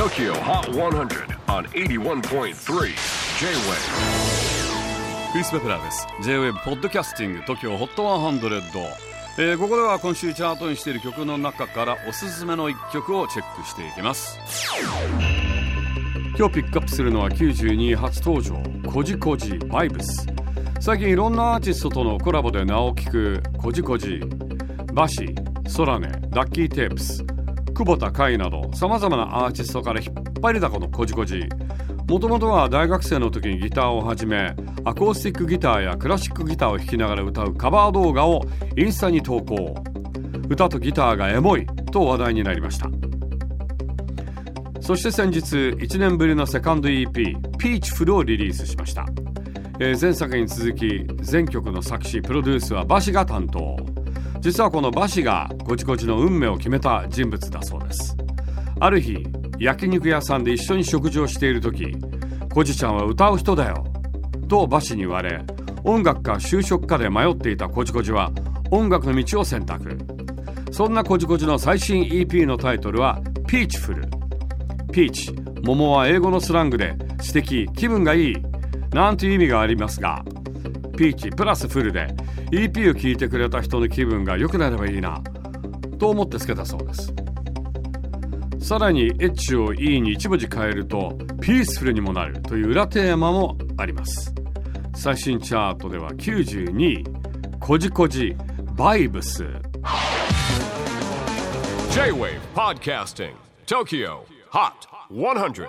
TOKYO HOT 100 on 81.3 J-WAVE クリス・ベプラーです。J-WAVE ポッドキャスティング TOKYO HOT 100、えー、ここでは今週チャートにしている曲の中からおすすめの一曲をチェックしていきます。今日ピックアップするのは92位初登場コジコジバイブス最近いろんなアーティストとのコラボで名を聞くコジコジバシソラネラッキーテープス。久保田海などさまざまなアーティストから引っ張りだこのコジコジもともとは大学生の時にギターを始めアコースティックギターやクラシックギターを弾きながら歌うカバー動画をインスタに投稿。歌とギターがエモいと話題になりました。そして先日1年ぶりのセカンド EP「ピーチフル」をリリースしました、えー、前作に続き全曲の作詞プロデュースはバシが担当。実はこのバシがこちこちの運命を決めた人物だそうです。ある日焼肉屋さんで一緒に食事をしている時コジちゃんは歌う人だよとバシに言われ音楽か就職かで迷っていたコジコジは音楽の道を選択。そんなコジコジの最新 EP のタイトルは「ピーチフル」ピーチ桃は英語のスラングで素敵気分がいいなんて意味がありますがピーチプラスフルで EP を聴いてくれた人の気分が良くなればいいなと思ってつけたそうです。さらに H を E に一文字変えるとピースフルにもなるという裏テーマもあります。最新チャートでは92位コジコジバイブス。J-WAVE PODCASTING TOKYO HOT 100